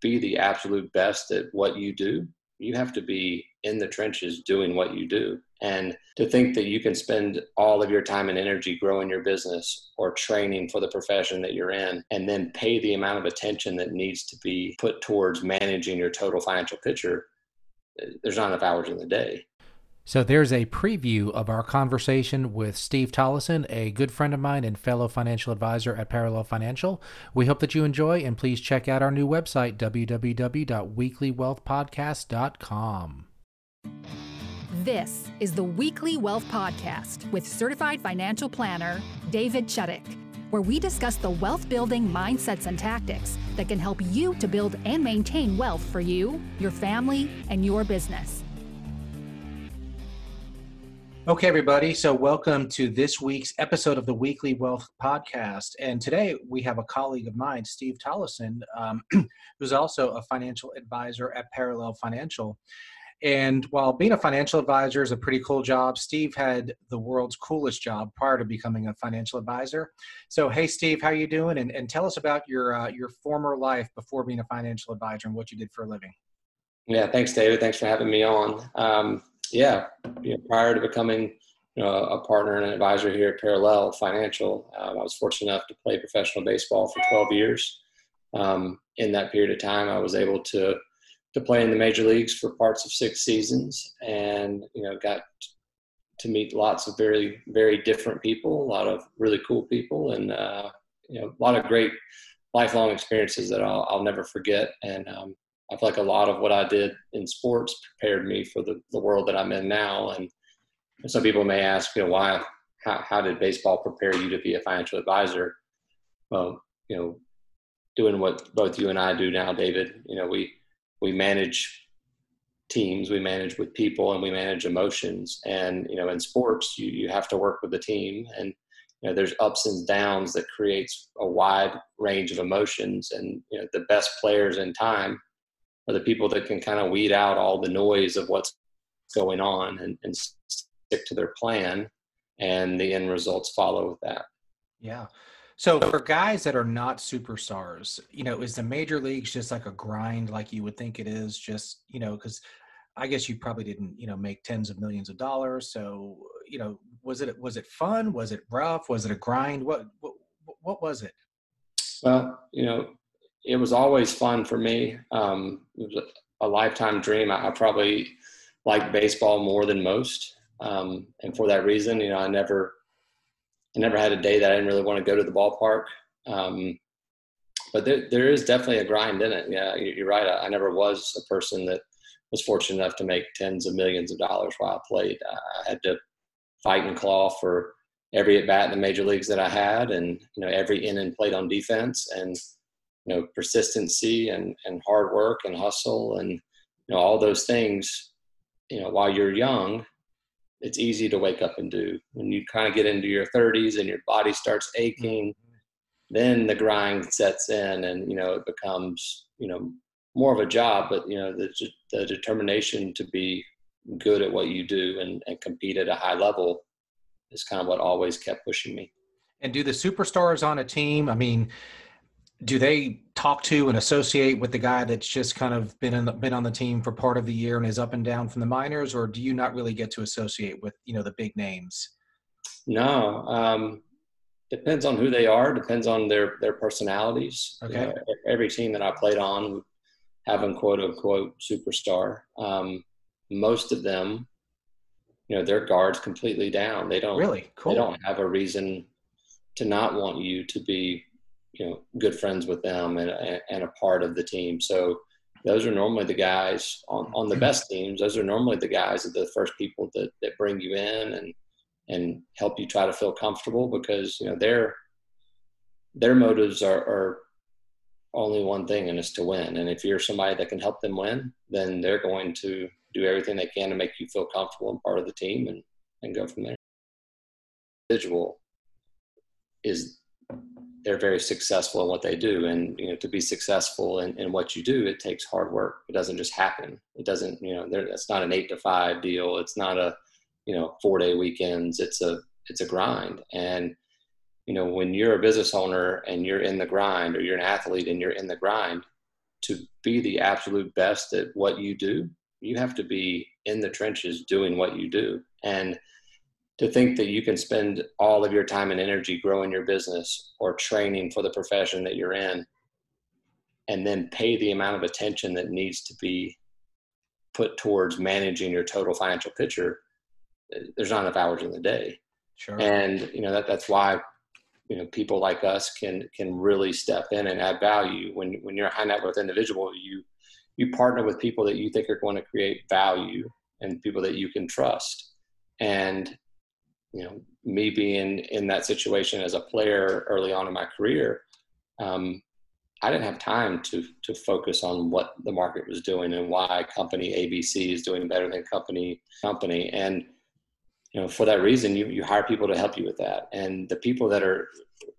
be the absolute best at what you do, you have to be in the trenches doing what you do. And to think that you can spend all of your time and energy growing your business or training for the profession that you're in, and then pay the amount of attention that needs to be put towards managing your total financial picture, eh, there's not enough hours in the day. So there's a preview of our conversation with Steve Tolleson, a good friend of mine and fellow financial advisor at Parallel Financial. We hope that you enjoy and please check out our new website, www.weeklywealthpodcast.com. This is the Weekly Wealth Podcast with certified financial planner David Chudyk, where we discuss the wealth building mindsets and tactics that can help you to build and maintain wealth for you, your family, and your business. Okay, everybody. So, welcome to this week's episode of the Weekly Wealth Podcast. And today we have a colleague of mine, Steve Tolleson, um, who's also a financial advisor at Parallel Financial. And while being a financial advisor is a pretty cool job, Steve had the world's coolest job prior to becoming a financial advisor. So, hey, Steve, how you doing? And, and tell us about your uh, your former life before being a financial advisor and what you did for a living. Yeah, thanks, David. Thanks for having me on. Um, yeah, you know, prior to becoming you know, a partner and an advisor here at Parallel Financial, um, I was fortunate enough to play professional baseball for 12 years. Um, in that period of time, I was able to to play in the major leagues for parts of six seasons, and you know, got to meet lots of very very different people, a lot of really cool people, and uh, you know, a lot of great lifelong experiences that I'll, I'll never forget. And um, I feel like a lot of what I did in sports prepared me for the, the world that I'm in now. And some people may ask, you know, why, how, how did baseball prepare you to be a financial advisor? Well, you know, doing what both you and I do now, David, you know, we, we manage teams, we manage with people and we manage emotions. And, you know, in sports, you, you have to work with the team and, you know, there's ups and downs that creates a wide range of emotions and, you know, the best players in time are the people that can kind of weed out all the noise of what's going on and, and stick to their plan and the end results follow with that. Yeah. So for guys that are not superstars you know is the major leagues just like a grind like you would think it is just you know because i guess you probably didn't you know make tens of millions of dollars. So you know was it was it fun? Was it rough? Was it a grind? What what, what was it? Well you know it was always fun for me. Um, it was a, lifetime dream. I, I, probably liked baseball more than most, um, and for that reason, you know, I never, I never had a day that I didn't really want to go to the ballpark. Um, but there, there is definitely a grind in it. Yeah, you're right. I, I, never was a person that was fortunate enough to make tens of millions of dollars while I played. I had to fight and claw for every at bat in the major leagues that I had, and you know every inning played on defense, and you know persistency and and hard work and hustle and you know all those things you know while you're young it's easy to wake up and do. When you kind of get into your 30s and your body starts aching mm-hmm. then the grind sets in and you know it becomes you know more of a job but you know the, the determination to be good at what you do and, and compete at a high level is kind of what always kept pushing me. And do the superstars on a team i mean do they talk to and associate with the guy that's just kind of been in the, been on the team for part of the year and is up and down from the minors, or do you not really get to associate with you know the big names? No, um, depends on who they are. Depends on their their personalities. Okay. You know, every team that I played on having quote unquote superstar. Um, most of them, you know, their guards completely down. They don't really cool. They don't have a reason to not want you to be you know good friends with them and and a part of the team. So those are normally the guys on, on the best teams. Those are normally the guys that the first people that, that bring you in and and help you try to feel comfortable because you know their their motives are, are only one thing and it's to win. And if you're somebody that can help them win, then they're going to do everything they can to make you feel comfortable and part of the team and, and go from there. Individual is they're very successful in what they do. And you know to be successful in, in what you do it takes hard work. It doesn't just happen. It doesn't you know it's not an eight to five deal. It's not a you know four day weekends. It's a it's a grind. And you know when you're a business owner and you're in the grind or you're an athlete and you're in the grind to be the absolute best at what you do, you have to be in the trenches doing what you do. And to think that you can spend all of your time and energy growing your business or training for the profession that you're in and then pay the amount of attention that needs to be put towards managing your total financial picture there's not enough hours in the day. Sure. and you know that that's why you know people like us can can really step in and add value. When when you're a high net worth individual you you partner with people that you think are going to create value and people that you can trust. And you know me being in that situation as a player early on in my career um, i didn't have time to to focus on what the market was doing and why company abc is doing better than company company. And you know for that reason you, you hire people to help you with that. And the people that are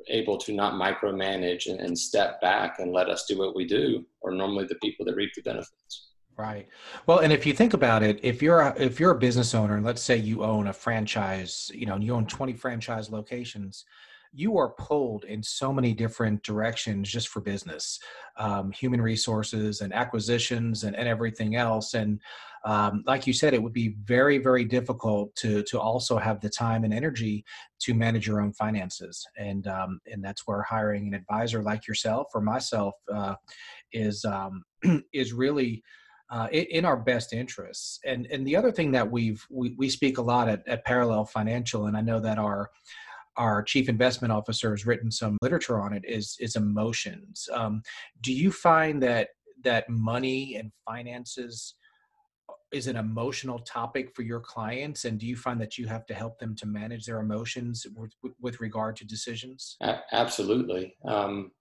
able to not micromanage and, and step back and let us do what we do are normally the people that reap the benefits Right. Well, and if you think about it, if you're a, if you're a business owner, and let's say you own a franchise, you know, and you own 20 franchise locations, you are pulled in so many different directions just for business, um, human resources and acquisitions and, and everything else. And um, like you said, it would be very, very difficult to to also have the time and energy to manage your own finances. And um, and that's where hiring an advisor like yourself or myself uh, is um, is really uh, in our best interests. And and the other thing that we've we, we speak a lot at, at Parallel Financial, and I know that our our chief investment officer has written some literature on it is is emotions. Um, do you find that that money and finances is an emotional topic for your clients and do you find that you have to help them to manage their emotions with, with regard to decisions absolutely um,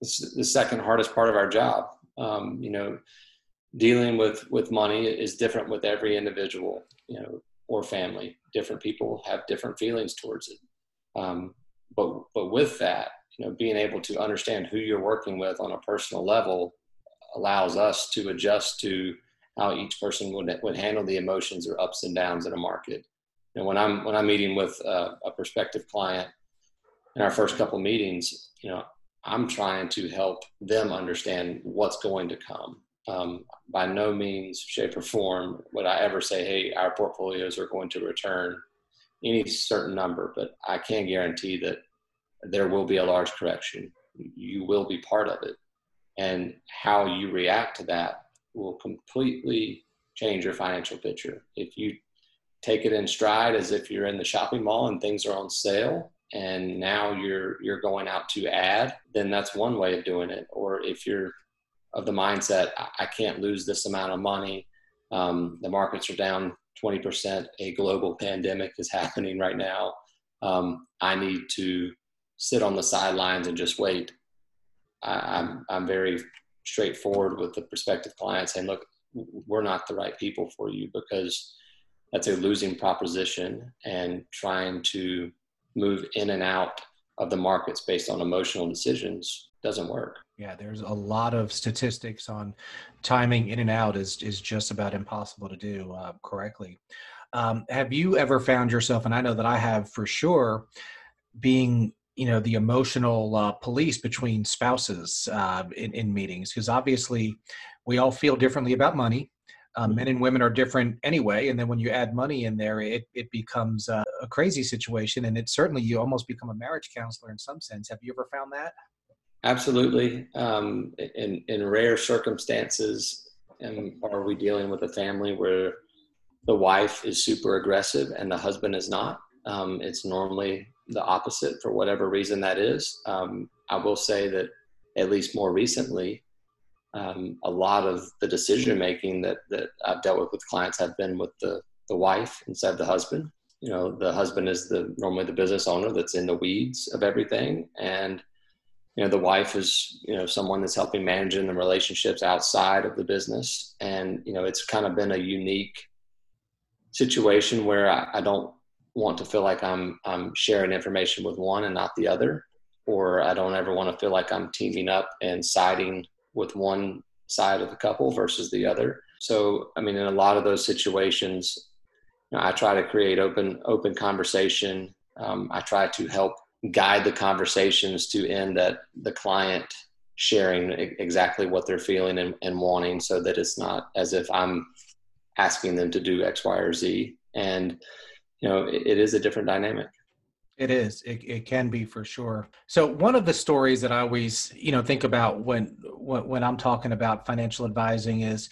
it's the second hardest part of our job um, you know dealing with with money is different with every individual you know or family. Different people have different feelings towards it. Um, but but with that you know being able to understand who you're working with on a personal level allows us to adjust to how each person would would handle the emotions or ups and downs in a market. And when i'm when i'm meeting with a, a prospective client in our first couple meetings you know i'm trying to help them understand what's going to come um, by no means, shape, or form would I ever say, hey, our portfolios are going to return any certain number, but I can guarantee that there will be a large correction. You will be part of it. And how you react to that will completely change your financial picture. If you take it in stride as if you're in the shopping mall and things are on sale and now you're you're going out to add, then that's one way of doing it. Or if you're of the mindset I can't lose this amount of money. Um, the markets are down 20%. A global pandemic is happening right now. Um, I need to sit on the sidelines and just wait. I, I'm I'm very straightforward with the prospective clients saying, look, we're not the right people for you because that's a losing proposition and trying to move in and out of the markets based on emotional decisions doesn't work. Yeah, there's a lot of statistics on timing in and out is is just about impossible to do uh, correctly. Um, have you ever found yourself, and I know that I have for sure, being you know the emotional uh, police between spouses uh, in, in meetings? Because obviously we all feel differently about money. Um, men and women are different anyway and then when you add money in there it, it becomes uh, a crazy situation and it certainly you almost become a marriage counselor in some sense. Have you ever found that Absolutely. Um, in, in rare circumstances, and are we dealing with a family where the wife is super aggressive and the husband is not? Um, it's normally the opposite for whatever reason that is. Um, I will say that at least more recently, um, a lot of the decision making that, that I've dealt with with clients have been with the, the wife instead of the husband. You know, the husband is the normally the business owner that's in the weeds of everything, and you know the wife is you know someone that's helping managing the relationships outside of the business. And you know it's kind of been a unique situation where I, I, don't want to feel like i'm i'm sharing information with one and not the other or i don't ever want to feel like i'm teaming up and siding with one side of the couple versus the other. So i mean in a lot of those situations you know, i try to create open open conversation. Um, i try to help guide the conversations to end that the client sharing exactly what they're feeling and, and wanting so that it's not as if I'm asking them to do X, Y, or Z. And, you know, it, it is a different dynamic. It is. It, it can be for sure. So one of the stories that I always, you know, think about when, when, when I'm talking about financial advising is,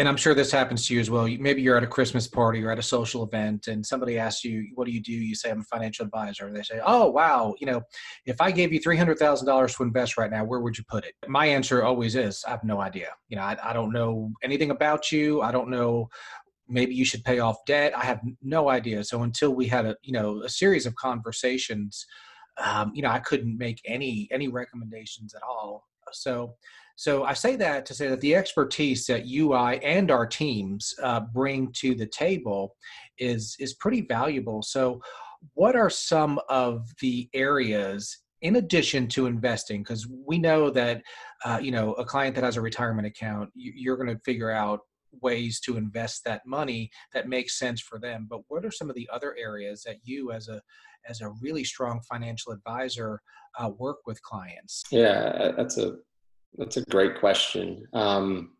and I'm sure this happens to you as well. Maybe you're at a Christmas party or at a social event, and somebody asks you, "What do you do?" You say, "I'm a financial advisor." And they say, "Oh, wow! You know, if I gave you three hundred thousand dollars to invest right now, where would you put it?" My answer always is, "I have no idea. You know, I, I don't know anything about you. I don't know. Maybe you should pay off debt. I have no idea." So until we had a, you know, a series of conversations, um, you know, I couldn't make any any recommendations at all. So so I say that to say that the expertise that UI and our teams uh, bring to the table is is pretty valuable. So, what are some of the areas in addition to investing? Because we know that uh, you know a client that has a retirement account, you're going to figure out ways to invest that money that makes sense for them. But what are some of the other areas that you, as a as a really strong financial advisor, uh, work with clients? Yeah, that's a that's a great question. Um,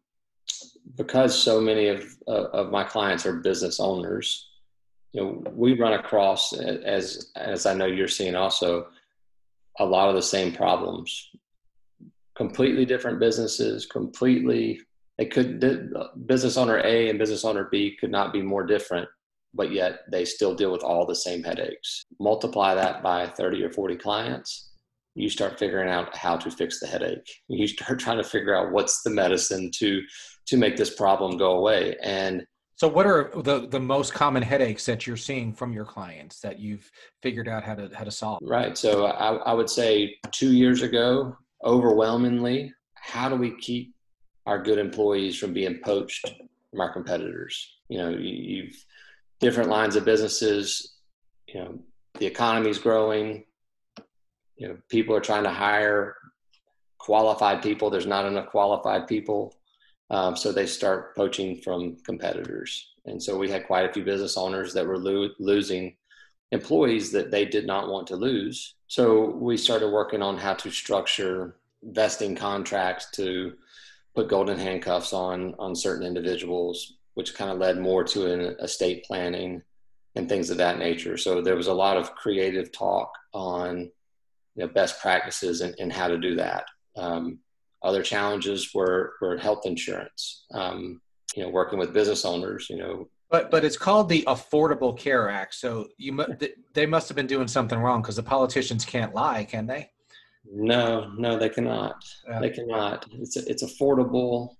because so many of uh, of my clients are business owners, you know, we run across as as I know you're seeing also a lot of the same problems. Completely different businesses, completely they could business owner A and business owner B could not be more different, but yet they still deal with all the same headaches. Multiply that by 30 or 40 clients you start figuring out how to fix the headache. You start trying to figure out what's the medicine to to make this problem go away. And so, what are the the most common headaches that you're seeing from your clients that you've figured out how to how to solve? Right. So, I, I would say two years ago, overwhelmingly, how do we keep our good employees from being poached from our competitors? You know, you've different lines of businesses. You know, the economy's growing you know people are trying to hire qualified people. There's not enough qualified people. Um, so they start poaching from competitors. And so we had quite a few business owners that were lo- losing employees that they did not want to lose. So we started working on how to structure vesting contracts to put golden handcuffs on on certain individuals which kind of led more to an estate planning and things of that nature. So there was a lot of creative talk on you know, best practices and, and how to do that. Um, other challenges were, were health insurance, um, you know, working with business owners, you know. But, but it's called the Affordable Care Act. So you, they must have been doing something wrong because the politicians can't lie, can they? No, no, they cannot. They cannot. It's, it's affordable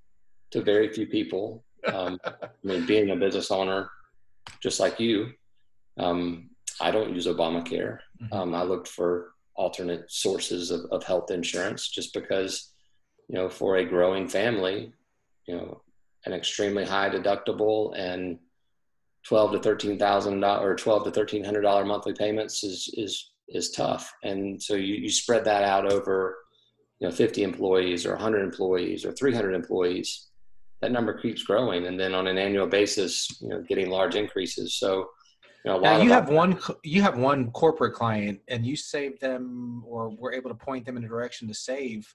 to very few people. Um, I mean, being a business owner, just like you, um, I don't use Obamacare. Mm-hmm. Um, I looked for alternate sources of, of health insurance just because you know for a growing family you know an extremely high deductible and 12 to 13 thousand or 12 to 13 hundred dollar monthly payments is is is tough. And so you, you spread that out over you know 50 employees or 100 employees or 300 employees that number keeps growing. And then on an annual basis you know getting large increases. So you know, now you have one you have one corporate client and you saved them or were able to point them in a direction to save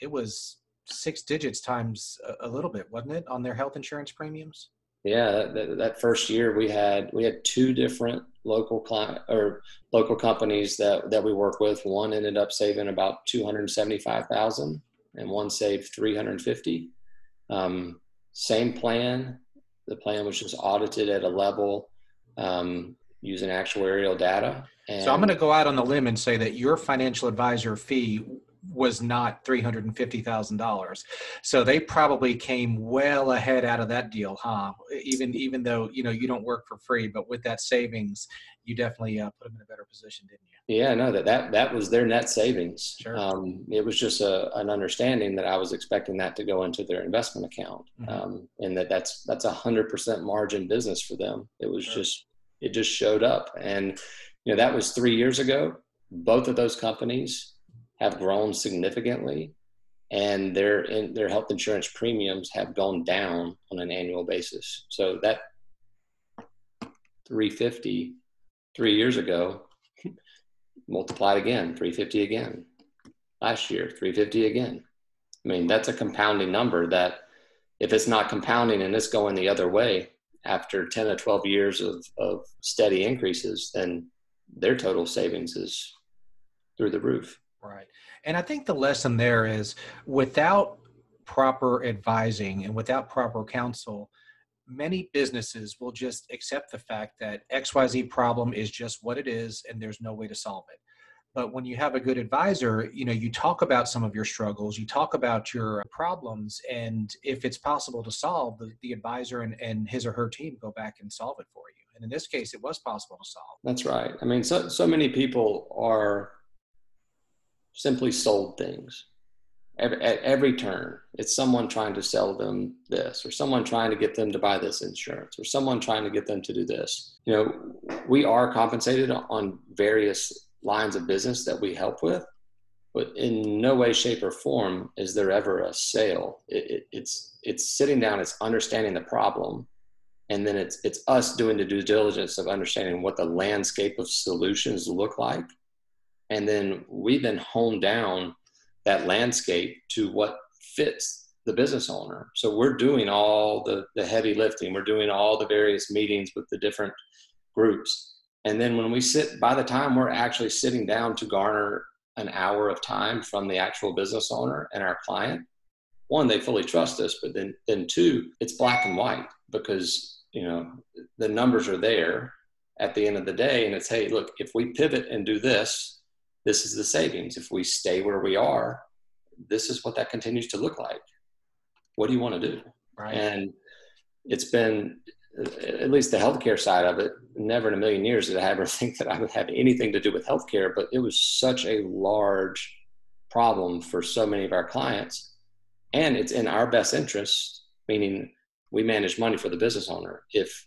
it was six digits times a, little bit wasn't it on their health insurance premiums? Yeah that, that, first year we had we had two different local client or local companies that that we work with. One ended up saving about 275000 and one saved 350 um, same plan. The plan was just audited at a level um, using actuarial data. And so I'm going to go out on the limb and say that your financial advisor fee was not $350,000. So they probably came well ahead out of that deal, huh? Even even though, you know, you don't work for free, but with that savings, you definitely uh, put them in a better position, didn't you? Yeah, no, that that, that was their net savings. Sure. Um, it was just a, an understanding that I was expecting that to go into their investment account, mm-hmm. um, and that that's that's a hundred percent margin business for them. It was sure. just it just showed up. And, you know, that was three years ago. Both of those companies have grown significantly and their in, their health insurance premiums have gone down on an annual basis. So that 350 three years ago multiplied again, 350 again. Last year, 350 again. I mean, that's a compounding number that if it's not compounding and it's going the other way after 10 to 12 years of, of steady increases, then their total savings is through the roof. Right. And I think the lesson there is without proper advising and without proper counsel, many businesses will just accept the fact that XYZ problem is just what it is and there's no way to solve it. But when you have a good advisor, you know, you talk about some of your struggles, you talk about your problems, and if it's possible to solve, the, the advisor and, and his or her team go back and solve it for you. And in this case, it was possible to solve. That's right. I mean, so so many people are simply sold things. Every, at every turn, it's someone trying to sell them this, or someone trying to get them to buy this insurance, or someone trying to get them to do this. You know, we are compensated on various lines of business that we help with, but in no way, shape, or form is there ever a sale. It, it, it's it's sitting down, it's understanding the problem, and then it's it's us doing the due diligence of understanding what the landscape of solutions look like, and then we then hone down that landscape to what fits the business owner. So we're doing all the, the heavy lifting. We're doing all the various meetings with the different groups. And then when we sit, by the time we're actually sitting down to garner an hour of time from the actual business owner and our client, one, they fully trust us, but then, then two, it's black and white because, you know, the numbers are there at the end of the day. And it's, hey, look, if we pivot and do this, this is the savings. If we stay where we are, this is what that continues to look like. What do you want to do? Right. And it's been, at least the healthcare side of it, never in a million years did I ever think that I would have anything to do with healthcare, but it was such a large problem for so many of our clients. And it's in our best interest, meaning we manage money for the business owner. If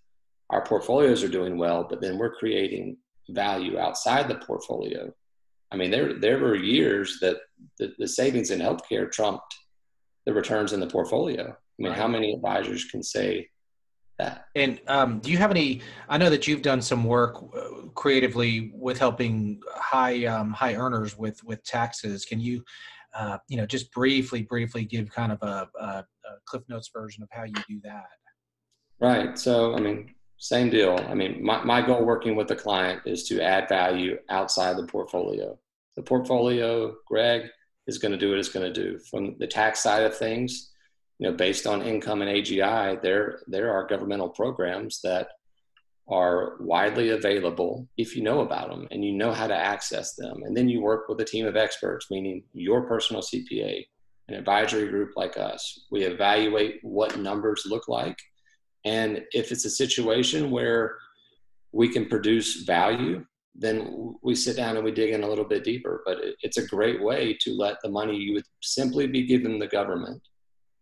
our portfolios are doing well, but then we're creating value outside the portfolio, I mean, there there were years that the, the savings in healthcare trumped the returns in the portfolio. I mean, right. how many advisors can say? And um, do you have any? I know that you've done some work uh, creatively with helping high um, high earners with with taxes. Can you, uh, you know, just briefly briefly give kind of a, a, a Cliff Notes version of how you do that? Right. So, I mean, same deal. I mean, my, my goal working with the client is to add value outside the portfolio. The portfolio, Greg, is going to do what it's going to do. From the tax side of things, you know, based on income and AGI, there there are governmental programs that are widely available if you know about them and you know how to access them. And then you work with a team of experts, meaning your personal CPA, an advisory group like us. We evaluate what numbers look like and if it's a situation where we can produce value, then we sit down and we dig in a little bit deeper. But it's a great way to let the money you would simply be given the government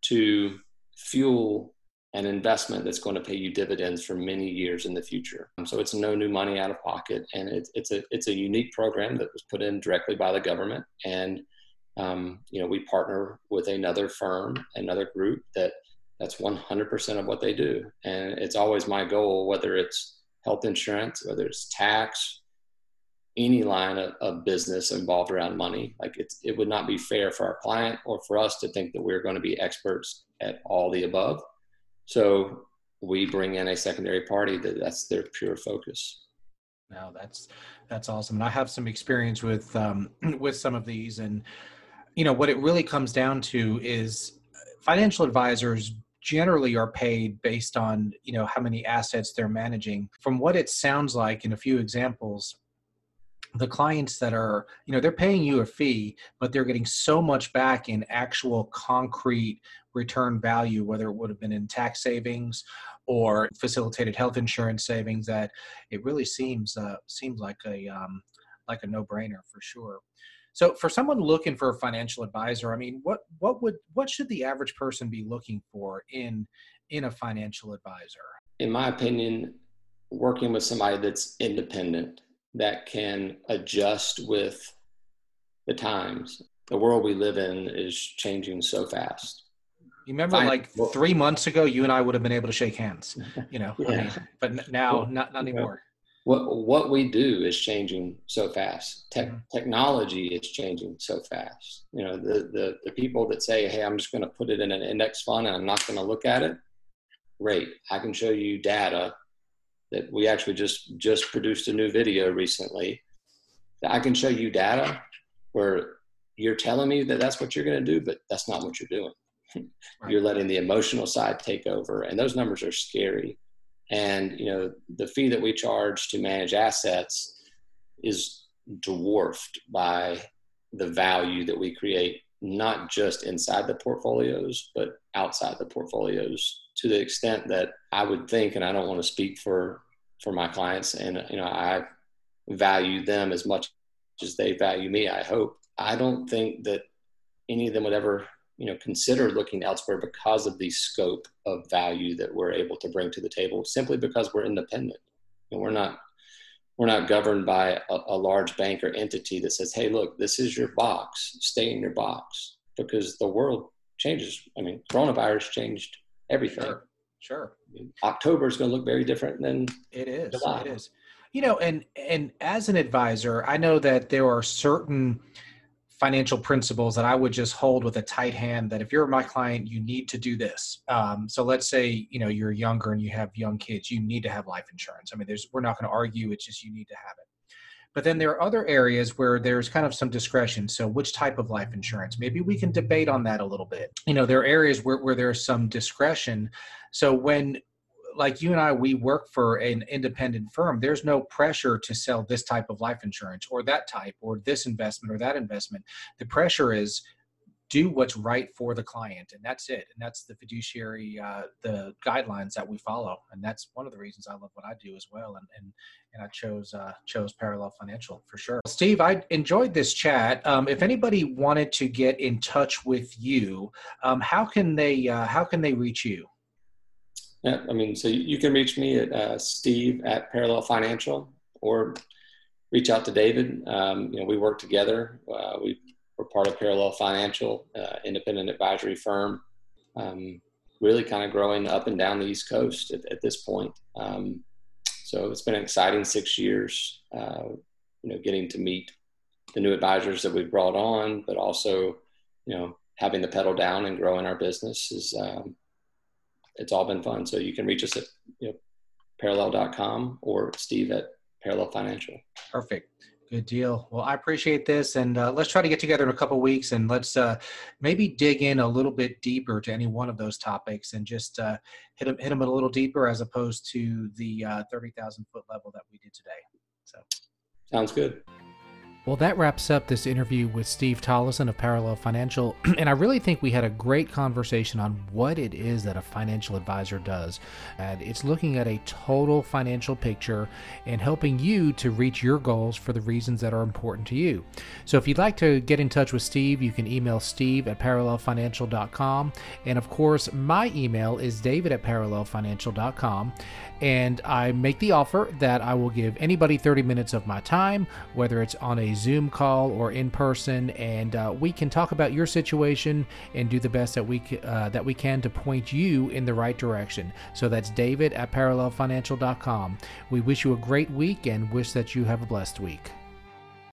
to fuel an investment that's going to pay you dividends for many years in the future. So it's no new money out of pocket, and it's it's a it's a unique program that was put in directly by the government. And um, you know, we partner with another firm, another group that that's 100% of what they do. And it's always my goal, whether it's health insurance, whether it's tax, any line of, of business involved around money. Like it's, it would not be fair for our client or for us to think that we're going to be experts at all the above. So we bring in a secondary party that that's their pure focus. No, that's that's awesome. And I have some experience with um, with some of these, and you know what it really comes down to is financial advisors generally are paid based on you know how many assets they're managing from what it sounds like in a few examples the clients that are you know they're paying you a fee but they're getting so much back in actual concrete return value whether it would have been in tax savings or facilitated health insurance savings that it really seems uh, seems like a um, like a no-brainer for sure so for someone looking for a financial advisor, I mean, what what would what should the average person be looking for in in a financial advisor? In my opinion, working with somebody that's independent that can adjust with the times. The world we live in is changing so fast. You remember, Fine. like three months ago, you and I would have been able to shake hands. You know, yeah. I mean, but now, not not anymore. what what we do is changing so fast. Tech, Mhm. Technology is changing so fast. You know, the, the the people that say, "Hey, I'm just going to put it in an index fund and I'm not going to look at it." Great, I can show you data that we actually just just produced a new video recently. I can show you data where you're telling me that that's what you're going to do, but that's not what you're doing. Right. You're letting the emotional side take over, and those numbers are scary and you know the fee that we charge to manage assets is dwarfed by the value that we create not just inside the portfolios but outside the portfolios to the extent that i would think and i don't want to speak for for my clients and you know i value them as much as they value me i hope. I don't think that any of them would ever you know consider looking elsewhere because of the scope of value that we're able to bring to the table simply because we're independent. And we're not we're not governed by a, a, large bank or entity that says hey look this is your box. Stay in your box. Because the world changes. I mean coronavirus changed everything Sure. Sure. october is going to look very different than It is. July. It is. You know, and and as an advisor, I know that there are certain financial principles that I would just hold with a tight hand. That if you're my client, you need to do this. Um, so let's say you know you're younger and you have young kids, you need to have life insurance. I mean, there's we're not going to argue. It's just you need to have it. But then there are other areas where there's kind of some discretion. So, which type of life insurance? Maybe we can debate on that a little bit. You know, there are areas where, where there's some discretion. So, when like you and I, we work for an independent firm. There's no pressure to sell this type of life insurance or that type or this investment or that investment. The pressure is do what's right for the client, and that's it. And that's the fiduciary, uh, the guidelines that we follow. And that's one of the reasons I love what I do as well. And and and I chose uh, chose Parallel Financial for sure. Steve, I enjoyed this chat. Um, if anybody wanted to get in touch with you, um, how can they uh, how can they reach you? Yeah, I mean, so you can reach me at uh, Steve at Parallel Financial or reach out to David. Um, you know, we work together. Uh, we, part of Parallel Financial, uh, independent advisory firm. Um, really kind of growing up and down the East Coast at, at this point. Um, so it's been an exciting six years. Uh, you know, getting to meet the new advisors that we've brought on, but also, you know, having the pedal down and growing our business is um, it's all been fun. So you can reach us at you know, parallel.com or Steve at Parallel Financial. Perfect. Good deal. Well, I appreciate this, and uh, let's try to get together in a couple weeks, and let's uh, maybe dig in a little bit deeper to any one of those topics, and just uh, hit them hit them a little deeper as opposed to the uh, thirty thousand foot level that we did today. So, sounds good. Well, that wraps up this interview with Steve Tolleson of Parallel Financial. and I really think we had a great conversation on what it is that a financial advisor does. And it's looking at a total financial picture and helping you to reach your goals for the reasons that are important to you. So if you'd like to get in touch with Steve, you can email steve at parallelfinancial.com. And of course, my email is david at parallelfinancial.com. And I make the offer that I will give anybody 30 minutes of my time, whether it's on a Zoom call or in person, and uh, we can talk about your situation and do the best that we uh, that we can to point you in the right direction. So that's David at parallelfinancial.com. We wish you a great week and wish that you have a blessed week.